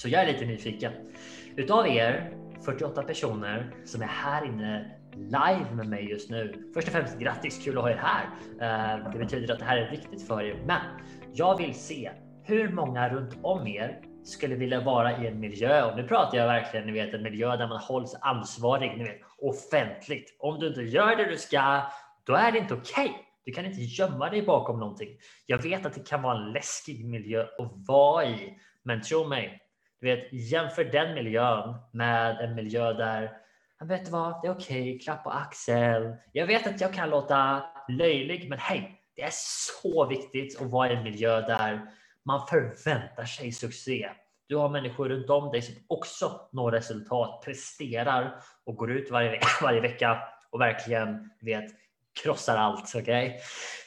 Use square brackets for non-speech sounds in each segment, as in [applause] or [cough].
Så jag är lite nyfiken. Utav er 48 personer som är här inne live med mig just nu. Först och främst grattis, kul att ha er här. Eh, det betyder att det här är viktigt för er, men jag vill se hur många runt om er skulle vilja vara i en miljö, och nu pratar jag verkligen ni vet, en miljö där man hålls ansvarig ni vet, offentligt. Om du inte gör det du ska, då är det inte okej. Okay. Du kan inte gömma dig bakom någonting. Jag vet att det kan vara en läskig miljö att vara i, men tro mig, du vet, jämför den miljön med en miljö där men vet du vad, det är okej, okay, klapp på axeln. Jag vet att jag kan låta löjlig, men hej, det är så viktigt att vara i en miljö där man förväntar sig succé. Du har människor runt om dig som också når resultat, presterar och går ut varje, [laughs] varje vecka och verkligen vet, krossar allt. Okay?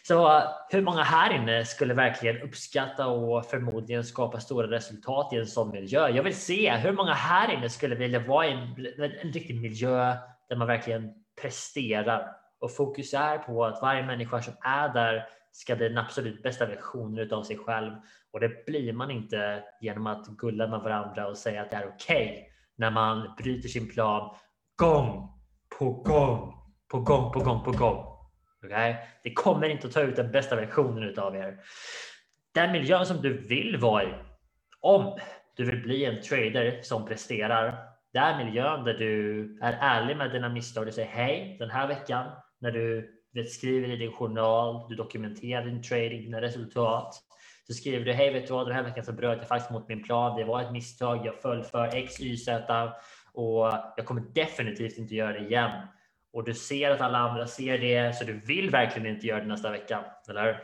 Så hur många här inne skulle verkligen uppskatta och förmodligen skapa stora resultat i en sån miljö? Jag vill se hur många här inne skulle vilja vara i en, en riktig miljö där man verkligen presterar och fokus är på att varje människa som är där ska bli den absolut bästa versionen av sig själv. Och det blir man inte genom att gulla med varandra och säga att det är okej okay när man bryter sin plan gång på gång på gång på gång på gång. Okay? Det kommer inte att ta ut den bästa versionen av er. Den miljön som du vill vara i, om du vill bli en trader som presterar, det är miljön där du är ärlig med dina misstag. Du säger hej, den här veckan när du vet, skriver i din journal, du dokumenterar din trading, dina resultat. Så skriver du hej, vet du vad, den här veckan så bröt jag faktiskt mot min plan. Det var ett misstag. Jag föll för X, Y, Z och jag kommer definitivt inte göra det igen och du ser att alla andra ser det, så du vill verkligen inte göra det nästa vecka, eller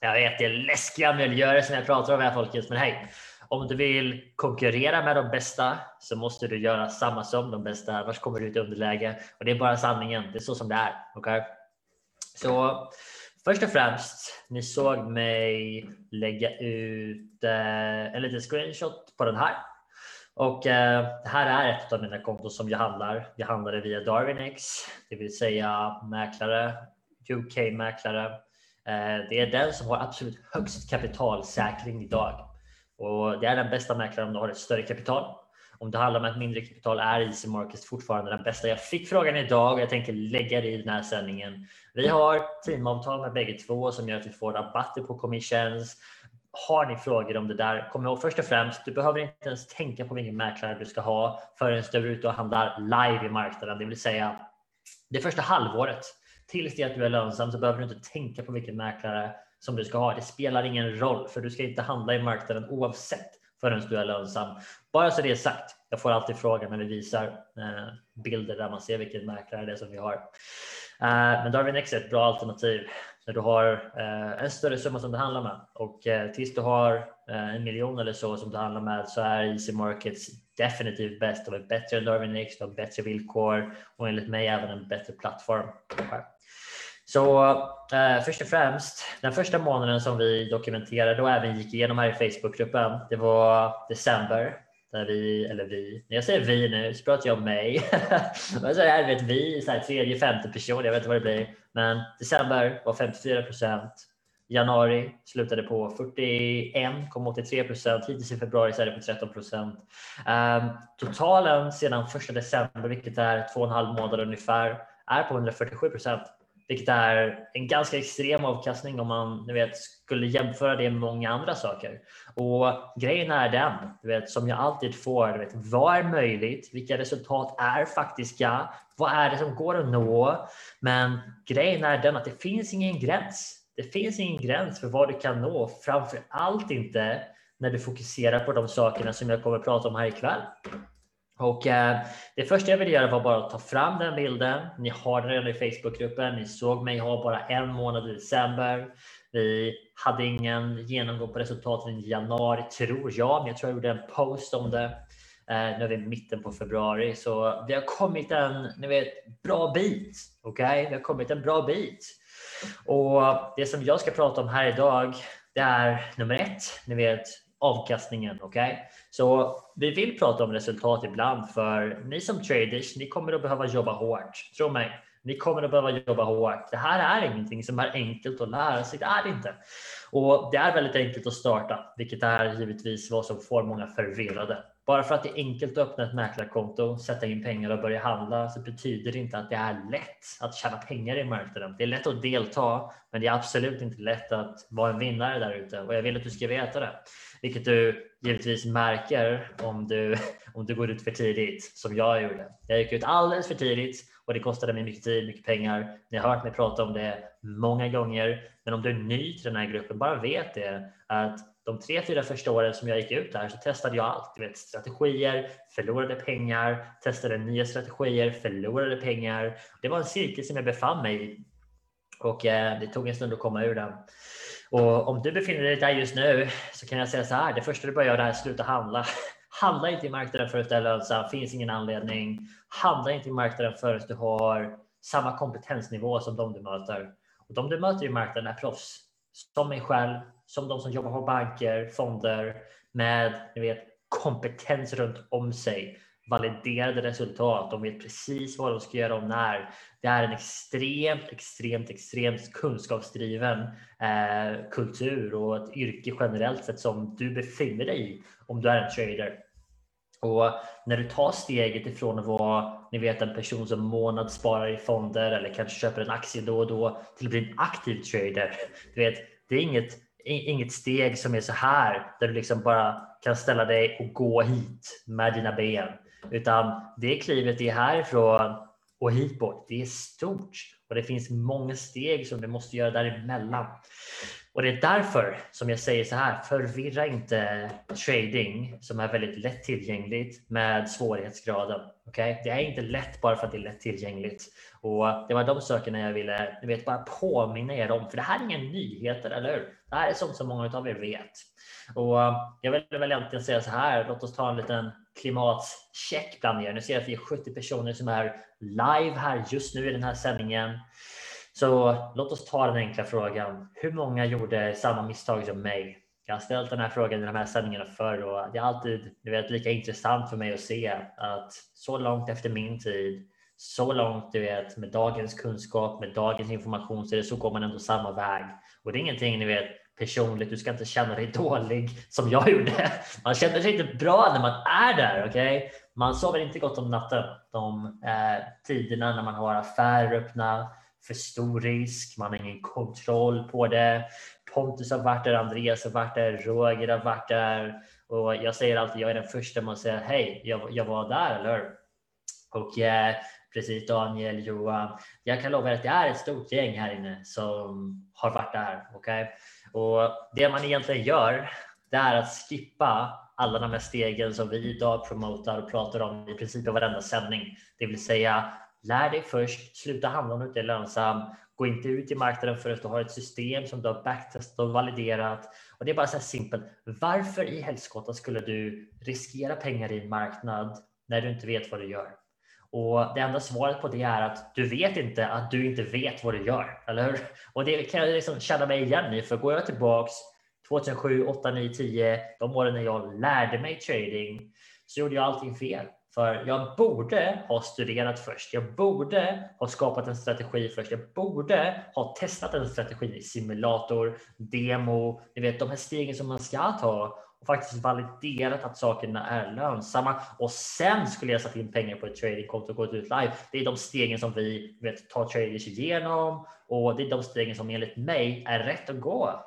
Jag vet, det är läskiga miljöer som jag pratar om här folket, men hej, om du vill konkurrera med de bästa så måste du göra samma som de bästa, annars kommer du ut i underläge. Och det är bara sanningen, det är så som det är. Okay? Så först och främst, ni såg mig lägga ut eh, en liten screenshot på den här och eh, det här är ett av mina konton som jag handlar. Jag handlade via Darwinex, det vill säga mäklare, UK-mäklare. Eh, det är den som har absolut högst kapitalsäkring idag. Och det är den bästa mäklaren om du har ett större kapital. Om det handlar om ett mindre kapital är Easy Markets fortfarande den bästa. Jag fick frågan idag och jag tänker lägga det i den här sändningen. Vi har teamavtal med bägge två som gör att vi får rabatter på commissions har ni frågor om det där, kom ihåg först och främst, du behöver inte ens tänka på vilken mäklare du ska ha förrän du är ute och handlar live i marknaden, det vill säga det första halvåret. Tills det att du är lönsam så behöver du inte tänka på vilken mäklare som du ska ha. Det spelar ingen roll, för du ska inte handla i marknaden oavsett förrän du är lönsam. Bara så det är sagt. Jag får alltid frågan när vi visar eh, bilder där man ser vilken mäklare det är som vi har. Eh, men Darwin X är ett bra alternativ när du har eh, en större summa som du handlar med och eh, tills du har eh, en miljon eller så som du handlar med så är Easy Markets definitivt bäst. De är bättre än Darwinix, de har bättre villkor och enligt mig även en bättre plattform. Så eh, först och främst, den första månaden som vi dokumenterade och även gick igenom här i Facebookgruppen, det var december där vi, eller vi, när jag säger vi nu så pratar jag om mig. Men så här, vet vi, så här, tredje, femte person, jag vet inte vad det blir. Men december var 54 procent. Januari slutade på 41,83 procent. Hittills i februari så är det på 13 procent. Um, totalen sedan första december, vilket är två och en halv månad ungefär, är på 147 procent vilket är en ganska extrem avkastning om man du vet, skulle jämföra det med många andra saker. Och grejen är den, du vet, som jag alltid får, du vet, vad är möjligt? Vilka resultat är faktiska? Vad är det som går att nå? Men grejen är den att det finns ingen gräns. Det finns ingen gräns för vad du kan nå, framför allt inte när du fokuserar på de sakerna som jag kommer att prata om här ikväll. Och eh, det första jag ville göra var bara att ta fram den bilden. Ni har den redan i Facebookgruppen. Ni såg mig ha bara en månad i december. Vi hade ingen genomgång på resultaten i januari, tror jag, men jag tror jag gjorde en post om det. Eh, nu är vi i mitten på februari, så vi har kommit en ni vet, bra bit. Okay? Vi har kommit en bra bit. Och det som jag ska prata om här idag, det är nummer ett, ni vet avkastningen. Okay? Så vi vill prata om resultat ibland för ni som traders, ni kommer att behöva jobba hårt. Tro mig, ni kommer att behöva jobba hårt. Det här är ingenting som är enkelt att lära sig. Det är det inte. Och det är väldigt enkelt att starta, vilket är givetvis vad som får många förvirrade. Bara för att det är enkelt att öppna ett mäklarkonto, sätta in pengar och börja handla så betyder det inte att det är lätt att tjäna pengar i marknaden. Det är lätt att delta, men det är absolut inte lätt att vara en vinnare där ute och jag vill att du ska veta det. Vilket du givetvis märker om du, om du går ut för tidigt, som jag gjorde. Jag gick ut alldeles för tidigt och det kostade mig mycket tid, mycket pengar. Ni har hört mig prata om det många gånger. Men om du är ny till den här gruppen, bara vet det att de tre, fyra första åren som jag gick ut där så testade jag allt. Du vet, strategier, förlorade pengar, testade nya strategier, förlorade pengar. Det var en cirkel som jag befann mig i och eh, det tog en stund att komma ur den. Och om du befinner dig där just nu så kan jag säga så här. Det första du bör göra är att sluta handla. [laughs] Handla inte i marknaden förrän det är lönsamt. Finns ingen anledning. Handla inte i marknaden förrän du har samma kompetensnivå som de du möter. Och de du möter i marknaden är proffs. Som mig själv, som de som jobbar på banker, fonder med ni vet, kompetens runt om sig validerade resultat. De vet precis vad de ska göra och när. Det är en extremt, extremt, extremt kunskapsdriven eh, kultur och ett yrke generellt sett som du befinner dig i om du är en trader. Och när du tar steget ifrån att vara ni vet, en person som månadssparar i fonder eller kanske köper en aktie då och då till att bli en aktiv trader. Du vet, det är inget, inget steg som är så här där du liksom bara kan ställa dig och gå hit med dina ben. Utan det klivet är härifrån och hit bort. Det är stort och det finns många steg som du måste göra däremellan. Och det är därför som jag säger så här, förvirra inte trading som är väldigt lättillgängligt med svårighetsgraden. Okay? Det är inte lätt bara för att det är lättillgängligt. Och det var de sakerna jag ville du vet, bara påminna er om, för det här är inga nyheter, eller hur? Det här är sånt som många av er vet. Och jag vill väl egentligen säga så här, låt oss ta en liten klimatcheck bland er. Nu ser jag att vi är 70 personer som är live här just nu i den här sändningen. Så låt oss ta den enkla frågan. Hur många gjorde samma misstag som mig? Jag har ställt den här frågan i de här sändningarna förr och det är alltid du vet, lika intressant för mig att se att så långt efter min tid, så långt du vet med dagens kunskap, med dagens information så, är det, så går man ändå samma väg. Och det är ingenting ni vet personligt. Du ska inte känna dig [laughs] dålig som jag gjorde. Man känner sig inte bra när man är där. Okay? Man sover inte gott om natten de eh, tiderna när man har affärer öppna, för stor risk, man har ingen kontroll på det. Pontus har varit där, Andreas har varit där, Roger har varit där. Och jag säger alltid, jag är den första man säger, hej, jag, jag var där, eller hur? Och eh, precis Daniel, Johan. Jag kan lova er att det är ett stort gäng här inne som har varit där. Okay? Och det man egentligen gör, det är att skippa alla de här stegen som vi idag promotar och pratar om i princip i varenda sändning. Det vill säga Lär dig först, sluta handla om du inte är lönsam. Gå inte ut i marknaden förrän du har ett system som du har backtestat och validerat. Och det är bara så här simpelt. Varför i helskotta skulle du riskera pengar i en marknad när du inte vet vad du gör? Och det enda svaret på det är att du vet inte att du inte vet vad du gör, eller hur? Och det kan jag liksom känna mig igen i, för går jag tillbaks 2007, 2008, 2009, 10, de åren när jag lärde mig trading, så gjorde jag allting fel. För jag borde ha studerat först. Jag borde ha skapat en strategi först. Jag borde ha testat en strategi i simulator, demo, ni vet de här stegen som man ska ta och faktiskt validerat att sakerna är lönsamma. Och sen skulle jag satt in pengar på ett tradingkonto och gått ut live. Det är de stegen som vi vet, tar traders igenom och det är de stegen som enligt mig är rätt att gå.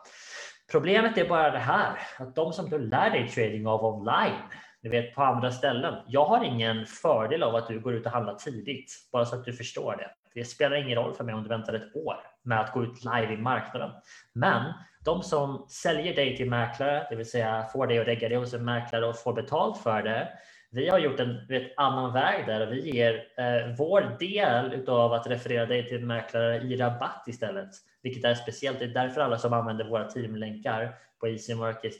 Problemet är bara det här att de som du lär dig trading av online du vet, på andra ställen. Jag har ingen fördel av att du går ut och handlar tidigt, bara så att du förstår det. Det spelar ingen roll för mig om du väntar ett år med att gå ut live i marknaden. Men de som säljer dig till mäklare, det vill säga får dig att lägga dig hos en mäklare och får betalt för det. Vi har gjort en vet, annan väg där och vi ger eh, vår del av att referera dig till mäklare i rabatt istället, vilket är speciellt. Det är därför alla som använder våra teamlänkar på Easy Markets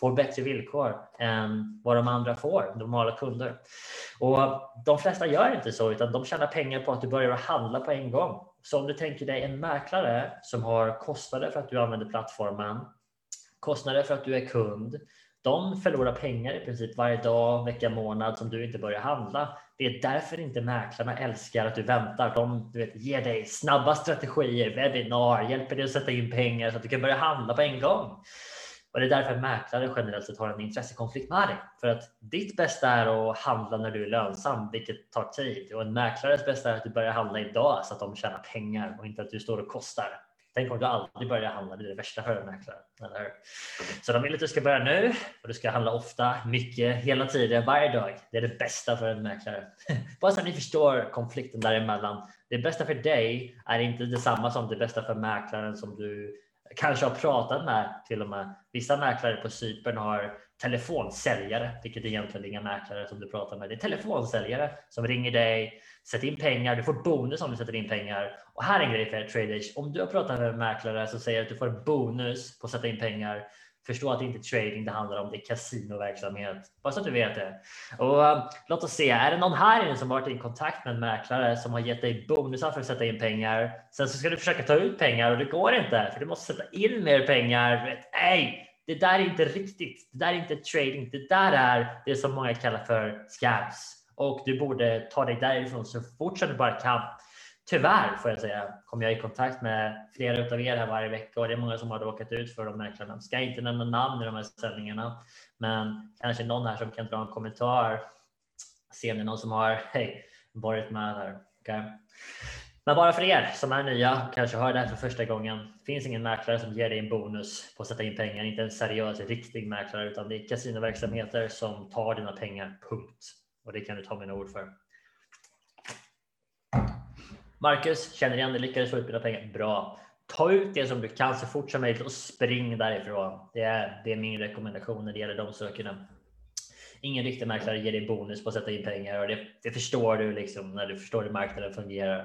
får bättre villkor än vad de andra får, normala kunder. Och de flesta gör inte så, utan de tjänar pengar på att du börjar handla på en gång. Så om du tänker dig en mäklare som har kostnader för att du använder plattformen, kostnader för att du är kund, de förlorar pengar i princip varje dag, vecka, månad som du inte börjar handla. Det är därför inte mäklarna älskar att du väntar. De du vet, ger dig snabba strategier, webbinar, hjälper dig att sätta in pengar så att du kan börja handla på en gång. Och det är därför mäklare generellt sett har en intressekonflikt med dig. För att ditt bästa är att handla när du är lönsam, vilket tar tid. Och en mäklares bästa är att du börjar handla idag så att de tjänar pengar och inte att du står och kostar. Tänk om du aldrig börja handla, det är det värsta för en mäklare. Eller? Så de vill att du ska börja nu och du ska handla ofta, mycket, hela tiden, varje dag. Det är det bästa för en mäklare. [laughs] Bara så att ni förstår konflikten däremellan. Det bästa för dig är inte detsamma som det bästa för mäklaren som du kanske har pratat med till och med. Vissa mäklare på Cypern har telefonsäljare, vilket är egentligen inga mäklare som du pratar med. Det är telefonsäljare som ringer dig, sätter in pengar, du får bonus om du sätter in pengar. Och här är en grej för er traders. Om du har pratat med en mäklare som säger att du får bonus på att sätta in pengar, förstå att det inte är trading det handlar om, det är kasinoverksamhet. Bara så att du vet det. Och uh, låt oss se, är det någon här inne som varit i kontakt med en mäklare som har gett dig bonusar för att sätta in pengar? Sen så ska du försöka ta ut pengar och det går inte för du måste sätta in mer pengar. Nej, det där är inte riktigt. Det där är inte trading. Det där är det som många kallar för scams och du borde ta dig därifrån så fort som du bara kan. Tyvärr får jag säga kommer jag i kontakt med flera av er här varje vecka och det är många som har råkat ut för de mäklarna. Ska inte nämna namn i de här sändningarna, men kanske någon här som kan dra en kommentar. Ser ni någon som har hej, varit med här? Okay. Men bara för er som är nya, kanske hör det här för första gången. Det finns ingen mäklare som ger dig en bonus på att sätta in pengar. Inte en seriös, riktig mäklare, utan det är kasinoverksamheter som tar dina pengar. Punkt. Och det kan du ta mina ord för. Marcus, känner igen det, lyckades få ut mina pengar. Bra. Ta ut det som du kan så fort som möjligt och spring därifrån. Det är, det är min rekommendation när det gäller de sökena. Ingen riktig mäklare ger dig bonus på att sätta in pengar och det, det förstår du liksom när du förstår hur marknaden fungerar.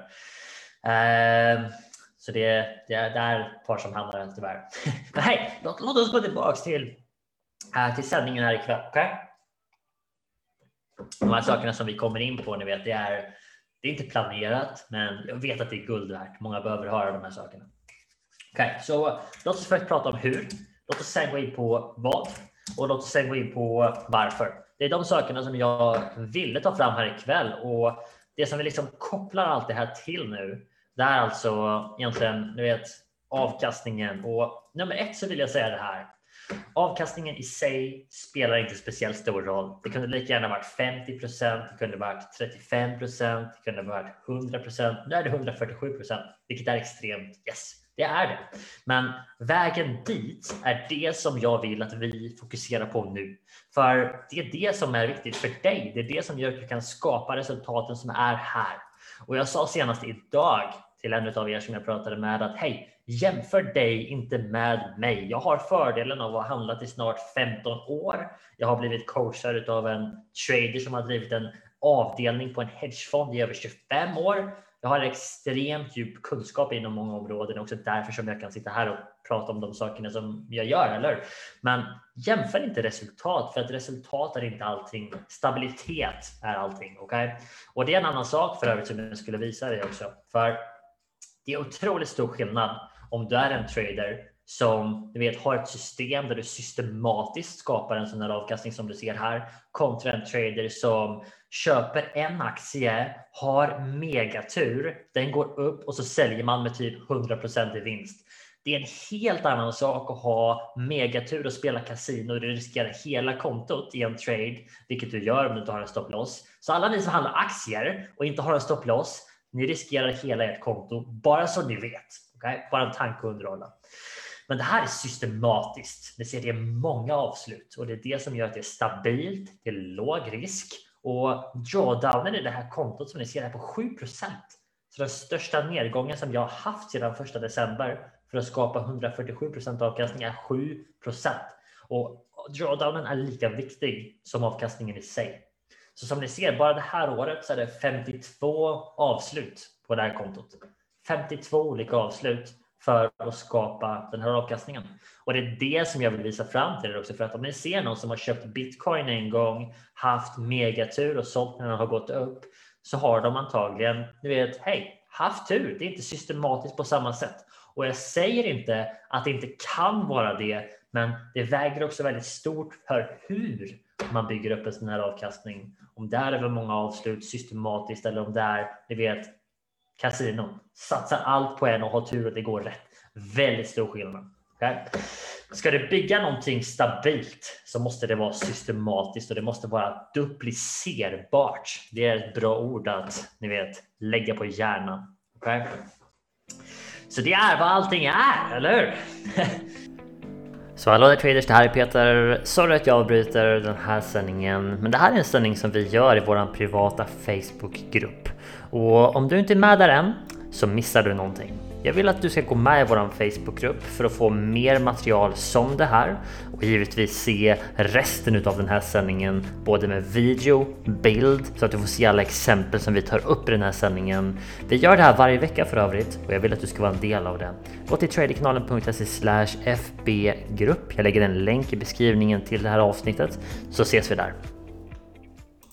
Uh, så det, det, är, det är ett par som hamnar här tyvärr. [laughs] Men hej, låt, låt oss gå tillbaks till, uh, till sändningen här ikväll. Okay? De här sakerna som vi kommer in på, ni vet, det är, det är inte planerat, men jag vet att det är guld värt. Många behöver höra de här sakerna. Okej, okay, så låt oss först prata om hur. Låt oss sen gå in på vad och låt oss sen gå in på varför. Det är de sakerna som jag ville ta fram här ikväll och det som vi liksom kopplar allt det här till nu. Det är alltså egentligen, du vet, avkastningen och nummer ett så vill jag säga det här. Avkastningen i sig spelar inte speciellt stor roll. Det kunde lika gärna varit 50 procent, det kunde varit 35 procent, det kunde varit 100 procent. Nu är det 147 procent, vilket är extremt. Yes, det är det. Men vägen dit är det som jag vill att vi fokuserar på nu. För det är det som är viktigt för dig. Det är det som gör att du kan skapa resultaten som är här. Och jag sa senast idag till en av er som jag pratade med att hej, jämför dig inte med mig. Jag har fördelen av att ha handlat i snart 15 år. Jag har blivit coachad av en trader som har drivit en avdelning på en hedgefond i över 25 år. Jag har extremt djup kunskap inom många områden, också därför som jag kan sitta här och prata om de sakerna som jag gör, eller Men jämför inte resultat, för att resultat är inte allting. Stabilitet är allting. Okay? Och det är en annan sak för övrigt som jag skulle visa dig också, för det är otroligt stor skillnad om du är en trader som du vet har ett system där du systematiskt skapar en sån här avkastning som du ser här kontra en trader som köper en aktie, har megatur, den går upp och så säljer man med typ 100% i vinst. Det är en helt annan sak att ha megatur och spela kasino och riskera hela kontot i en trade, vilket du gör om du inte har en stop loss. Så alla ni som handlar aktier och inte har en stop loss, ni riskerar hela ert konto, bara så ni vet. Okay? Bara en tanke att underhålla. Men det här är systematiskt. Ni ser det är många avslut och det är det som gör att det är stabilt, det är låg risk och drawdownen i det här kontot som ni ser är på 7% Så den största nedgången som jag har haft sedan första december för att skapa 147% avkastning är 7% och drawdownen är lika viktig som avkastningen i sig. Så som ni ser, bara det här året så är det 52 avslut på det här kontot. 52 olika avslut för att skapa den här avkastningen. Och det är det som jag vill visa fram till er också. För att om ni ser någon som har köpt bitcoin en gång, haft megatur och sålt när den har gått upp, så har de antagligen, ni vet, hej, haft tur. Det är inte systematiskt på samma sätt. Och jag säger inte att det inte kan vara det, Men det väger också väldigt stort för hur man bygger upp en sån här avkastning. Om det är över många avslut systematiskt eller om det är, ni vet, kasinon. Satsar allt på en och har tur att det går rätt. Väldigt stor skillnad. Okay? Ska du bygga någonting stabilt så måste det vara systematiskt och det måste vara duplicerbart. Det är ett bra ord att ni vet lägga på hjärnan. Okay? Så det är vad allting är, eller hur? [laughs] Så hallå där traders, det här är Peter. Sorry att jag avbryter den här sändningen, men det här är en sändning som vi gör i vår privata Facebookgrupp. Och om du inte är med där än så missar du någonting. Jag vill att du ska gå med i vår Facebookgrupp för att få mer material som det här och givetvis se resten av den här sändningen både med video, bild så att du får se alla exempel som vi tar upp i den här sändningen. Vi gör det här varje vecka för övrigt och jag vill att du ska vara en del av det. Gå till traderkanalen.se fbgrupp. Jag lägger en länk i beskrivningen till det här avsnittet så ses vi där.